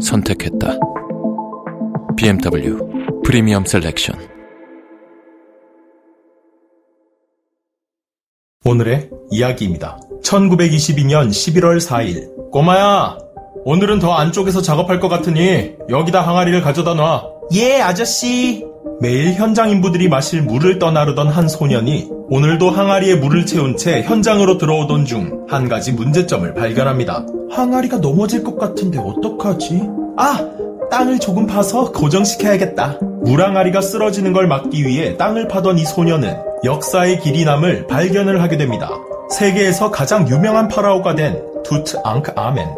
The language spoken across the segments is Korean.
선택했다. BMW Premium Selection. 오늘의 이야기입니다. 1922년 11월 4일. 꼬마야! 오늘은 더 안쪽에서 작업할 것 같으니 여기다 항아리를 가져다 놔. 예, 아저씨! 매일 현장 인부들이 마실 물을 떠 나르던 한 소년이 오늘도 항아리에 물을 채운 채 현장으로 들어오던 중 한 가지 문제점을 발견합니다. 항아리가 넘어질 것 같은데 어떡하지? 아! 땅을 조금 파서 고정시켜야겠다. 물항아리가 쓰러지는 걸 막기 위해 땅을 파던 이 소년은 역사에 길이 남을 발견을 하게 됩니다. 세계에서 가장 유명한 파라오가 된 투트 앙크 아멘.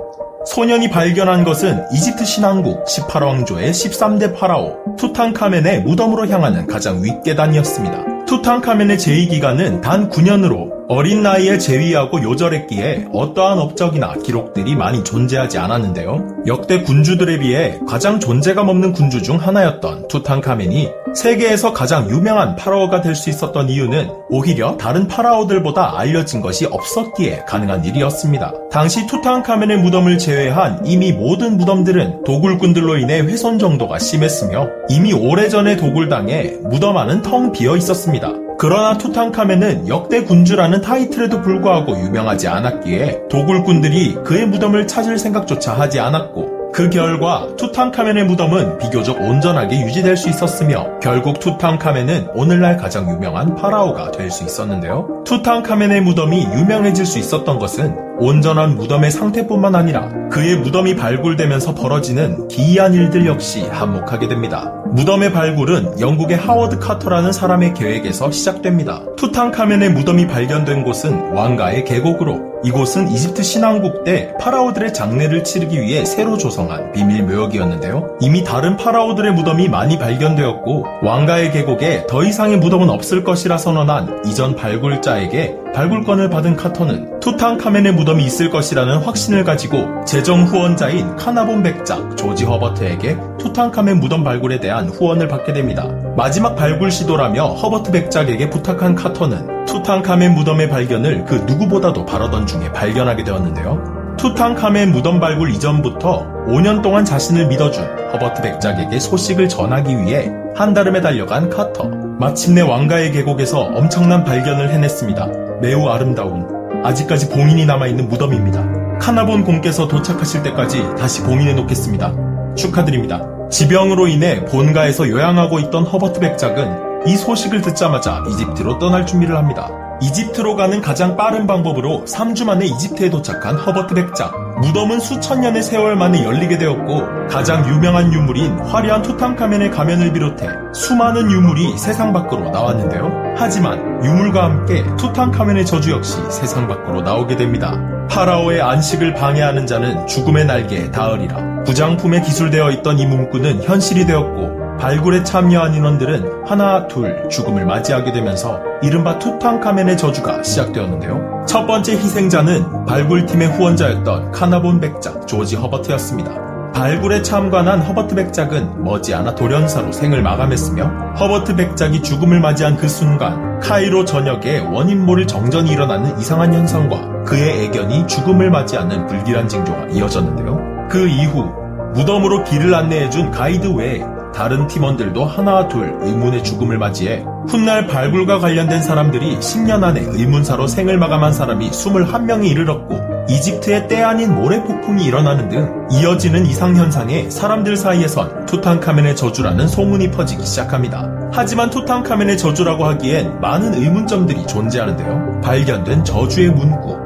소년이 발견한 것은 이집트 신왕국 18왕조의 13대 파라오 투탕카멘의 무덤으로 향하는 가장 윗계단이었습니다. 투탕카멘의 재위 기간은 단 9년으로 어린 나이에 재위하고 요절했기에 어떠한 업적이나 기록들이 많이 존재하지 않았는데요. 역대 군주들에 비해 가장 존재감 없는 군주 중 하나였던 투탕카멘이 세계에서 가장 유명한 파라오가 될 수 있었던 이유는 오히려 다른 파라오들보다 알려진 것이 없었기에 가능한 일이었습니다. 당시 투탕카멘의 무덤을 제외한 이미 모든 무덤들은 도굴꾼들로 인해 훼손 정도가 심했으며 이미 오래전에 도굴당해 무덤 안은 텅 비어 있었습니다. 그러나 투탕카멘은 역대 군주라는 타이틀에도 불구하고 유명하지 않았기에 도굴꾼들이 그의 무덤을 찾을 생각조차 하지 않았고 그 결과 투탕카멘의 무덤은 비교적 온전하게 유지될 수 있었으며 결국 투탕카멘은 오늘날 가장 유명한 파라오가 될 수 있었는데요. 투탕카멘의 무덤이 유명해질 수 있었던 것은 온전한 무덤의 상태뿐만 아니라 그의 무덤이 발굴되면서 벌어지는 기이한 일들 역시 한몫하게 됩니다. 무덤의 발굴은 영국의 하워드 카터라는 사람의 계획에서 시작됩니다. 투탕카멘의 무덤이 발견된 곳은 왕가의 계곡으로 이곳은 이집트 신왕국 때 파라오들의 장례를 치르기 위해 새로 조성한 비밀 묘역이었는데요. 이미 다른 파라오들의 무덤이 많이 발견되었고 왕가의 계곡에 더 이상의 무덤은 없을 것이라 선언한 이전 발굴자에게 발굴권을 받은 카터는 투탕카멘의 무덤 이 있을 것이라는 확신을 가지고 재정 후원자인 카나본 백작 조지 허버트에게 투탕카멘 무덤 발굴에 대한 후원을 받게 됩니다. 마지막 발굴 시도라며 허버트 백작에게 부탁한 카터는 투탕카멘 무덤의 발견을 그 누구보다도 바라던 중에 발견하게 되었는데요. 투탕카멘 무덤 발굴 이전부터 5년 동안 자신을 믿어준 허버트 백작에게 소식을 전하기 위해 한달음에 달려간 카터. 마침내 왕가의 계곡에서 엄청난 발견을 해냈습니다. 매우 아름다운 아직까지 봉인이 남아있는 무덤입니다. 카나본 공께서 도착하실 때까지 다시 봉인해 놓겠습니다. 축하드립니다. 지병으로 인해 본가에서 요양하고 있던 허버트 백작은 이 소식을 듣자마자 이집트로 떠날 준비를 합니다. 이집트로 가는 가장 빠른 방법으로 3주 만에 이집트에 도착한 허버트 백작. 무덤은 수천 년의 세월 만에 열리게 되었고 가장 유명한 유물인 화려한 투탕카멘의 가면을 비롯해 수많은 유물이 세상 밖으로 나왔는데요. 하지만 유물과 함께 투탕카멘의 저주 역시 세상 밖으로 나오게 됩니다. 파라오의 안식을 방해하는 자는 죽음의 날개에 닿으리라. 부장품에 기술되어 있던 이 문구는 현실이 되었고 발굴에 참여한 인원들은 하나 둘 죽음을 맞이하게 되면서 이른바 투탕카멘의 저주가 시작되었는데요. 첫 번째 희생자는 발굴팀의 후원자였던 카나본 백작 조지 허버트였습니다. 발굴에 참관한 허버트 백작은 머지않아 돌연사로 생을 마감했으며 허버트 백작이 죽음을 맞이한 그 순간 카이로 전역에 원인 모를 정전이 일어나는 이상한 현상과 그의 애견이 죽음을 맞이하는 불길한 징조가 이어졌는데요. 그 이후 무덤으로 길을 안내해준 가이드 외에 다른 팀원들도 하나 둘 의문의 죽음을 맞이해 훗날 발굴과 관련된 사람들이 10년 안에 의문사로 생을 마감한 사람이 21명이 이르렀고 이집트의 때 아닌 모래 폭풍이 일어나는 등 이어지는 이상현상에 사람들 사이에선 투탕카멘의 저주라는 소문이 퍼지기 시작합니다. 하지만 투탕카멘의 저주라고 하기엔 많은 의문점들이 존재하는데요. 발견된 저주의 문구,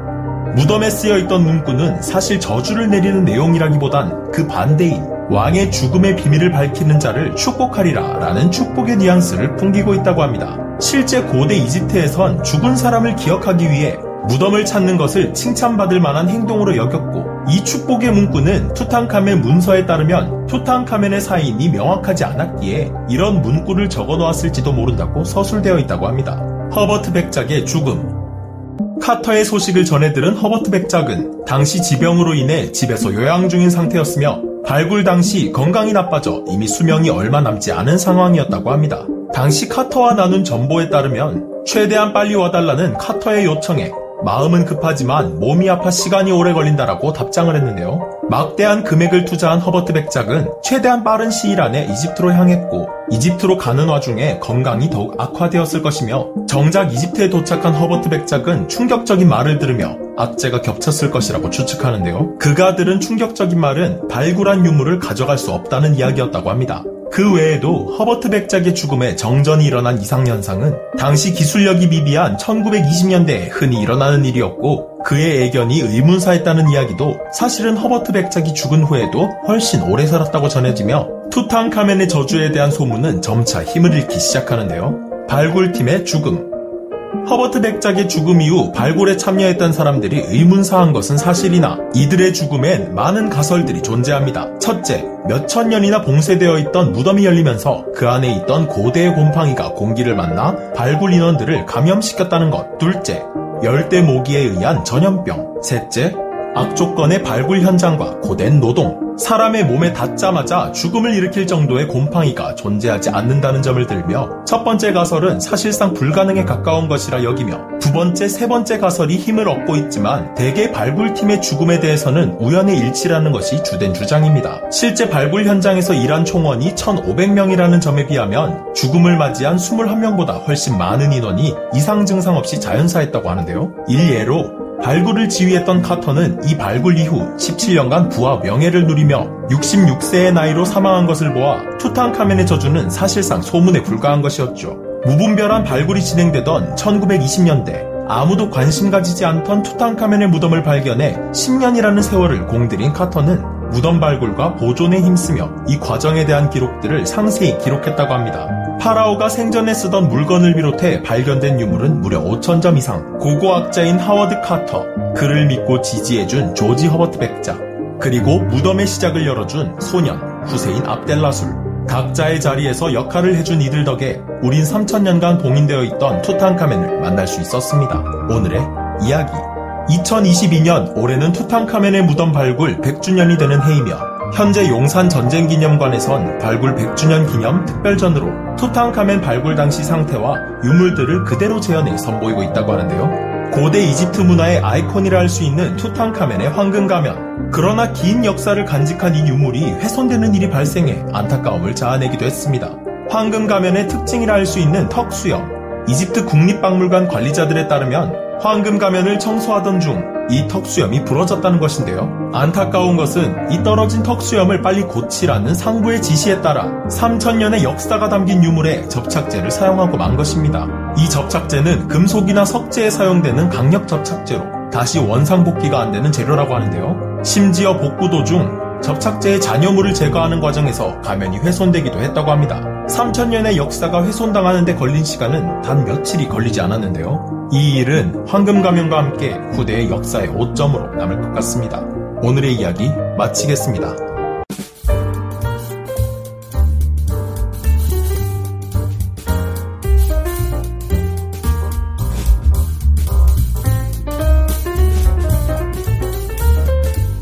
무덤에 쓰여 있던 문구는 사실 저주를 내리는 내용이라기보단 그 반대인 왕의 죽음의 비밀을 밝히는 자를 축복하리라 라는 축복의 뉘앙스를 풍기고 있다고 합니다. 실제 고대 이집트에선 죽은 사람을 기억하기 위해 무덤을 찾는 것을 칭찬받을 만한 행동으로 여겼고 이 축복의 문구는 투탕카멘 문서에 따르면 투탕카멘의 사인이 명확하지 않았기에 이런 문구를 적어 놓았을지도 모른다고 서술되어 있다고 합니다. 허버트 백작의 죽음 카터의 소식을 전해 들은 허버트 백작은 당시 지병으로 인해 집에서 요양 중인 상태였으며 발굴 당시 건강이 나빠져 이미 수명이 얼마 남지 않은 상황이었다고 합니다. 당시 카터와 나눈 정보에 따르면 최대한 빨리 와달라는 카터의 요청에 마음은 급하지만 몸이 아파 시간이 오래 걸린다라고 답장을 했는데요. 막대한 금액을 투자한 허버트 백작은 최대한 빠른 시일 안에 이집트로 향했고 이집트로 가는 와중에 건강이 더욱 악화되었을 것이며 정작 이집트에 도착한 허버트 백작은 충격적인 말을 들으며 악재가 겹쳤을 것이라고 추측하는데요. 그가 들은 충격적인 말은 발굴한 유물을 가져갈 수 없다는 이야기였다고 합니다. 그 외에도 허버트 백작의 죽음에 정전이 일어난 이상현상은 당시 기술력이 미비한 1920년대에 흔히 일어나는 일이었고 그의 애견이 의문사했다는 이야기도 사실은 허버트 백작이 죽은 후에도 훨씬 오래 살았다고 전해지며 투탕카멘의 저주에 대한 소문은 점차 힘을 잃기 시작하는데요. 발굴팀의 죽음 허버트 백작의 죽음 이후 발굴에 참여했던 사람들이 의문사한 것은 사실이나 이들의 죽음엔 많은 가설들이 존재합니다. 첫째, 몇천 년이나 봉쇄되어 있던 무덤이 열리면서 그 안에 있던 고대의 곰팡이가 공기를 만나 발굴 인원들을 감염시켰다는 것. 둘째, 열대 모기에 의한 전염병. 셋째, 악조건의 발굴 현장과 고된 노동, 사람의 몸에 닿자마자 죽음을 일으킬 정도의 곰팡이가 존재하지 않는다는 점을 들며 첫 번째 가설은 사실상 불가능에 가까운 것이라 여기며 두 번째, 세 번째 가설이 힘을 얻고 있지만 대개 발굴팀의 죽음에 대해서는 우연의 일치라는 것이 주된 주장입니다. 실제 발굴 현장에서 일한 총원이 1,500명이라는 점에 비하면 죽음을 맞이한 21명보다 훨씬 많은 인원이 이상 증상 없이 자연사했다고 하는데요. 일예로 발굴을 지휘했던 카터는 이 발굴 이후 17년간 부와 명예를 누리며 66세의 나이로 사망한 것을 보아 투탕카멘의 저주는 사실상 소문에 불과한 것이었죠. 무분별한 발굴이 진행되던 1920년대 아무도 관심 가지지 않던 투탕카멘의 무덤을 발견해 10년이라는 세월을 공들인 카터는 무덤 발굴과 보존에 힘쓰며 이 과정에 대한 기록들을 상세히 기록했다고 합니다. 파라오가 생전에 쓰던 물건을 비롯해 발견된 유물은 무려 5천 점 이상. 고고학자인 하워드 카터, 그를 믿고 지지해준 조지 허버트 백작, 그리고 무덤의 시작을 열어준 소년 후세인 압델라술. 각자의 자리에서 역할을 해준 이들 덕에 우린 3천년간 봉인되어 있던 투탕카멘을 만날 수 있었습니다. 오늘의 이야기. 2022년 올해는 투탕카멘의 무덤 발굴 100주년이 되는 해이며 현재 용산 전쟁기념관에선 발굴 100주년 기념 특별전으로 투탕카멘 발굴 당시 상태와 유물들을 그대로 재현해 선보이고 있다고 하는데요. 고대 이집트 문화의 아이콘이라 할 수 있는 투탕카멘의 황금 가면. 그러나 긴 역사를 간직한 이 유물이 훼손되는 일이 발생해 안타까움을 자아내기도 했습니다. 황금 가면의 특징이라 할 수 있는 턱 수염. 이집트 국립박물관 관리자들에 따르면 황금 가면을 청소하던 중 이 턱수염이 부러졌다는 것인데요. 안타까운 것은 이 떨어진 턱수염을 빨리 고치라는 상부의 지시에 따라 3천년의 역사가 담긴 유물에 접착제를 사용하고 만 것입니다. 이 접착제는 금속이나 석재에 사용되는 강력 접착제로 다시 원상복귀가 안 되는 재료라고 하는데요. 심지어 복구 도중 접착제의 잔여물을 제거하는 과정에서 가면이 훼손되기도 했다고 합니다. 3천년의 역사가 훼손당하는 데 걸린 시간은 단 며칠이 걸리지 않았는데요. 이 일은 황금 가면과 함께 후대의 역사의 오점으로 남을 것 같습니다. 오늘의 이야기 마치겠습니다.